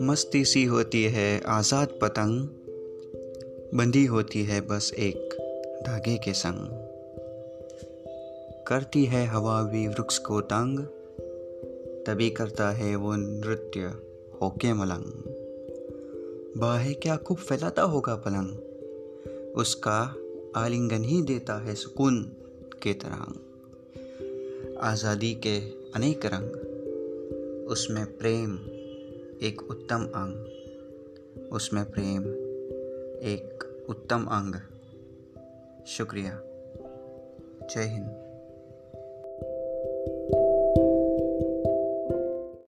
मस्ती सी होती है, आज़ाद पतंग। बंधी होती है बस एक धागे के संग। करती है हवा भी वृक्ष को तंग। तभी करता है वो नृत्य होके मलंग। बाहे क्या खूब फैलाता होगा पलंग। उसका आलिंगन ही देता है सुकून के तरह आज़ादी के अनेक रंग, उसमें प्रेम एक उत्तम अंग, उसमें प्रेम एक उत्तम अंग। शुक्रिया। जय हिंद।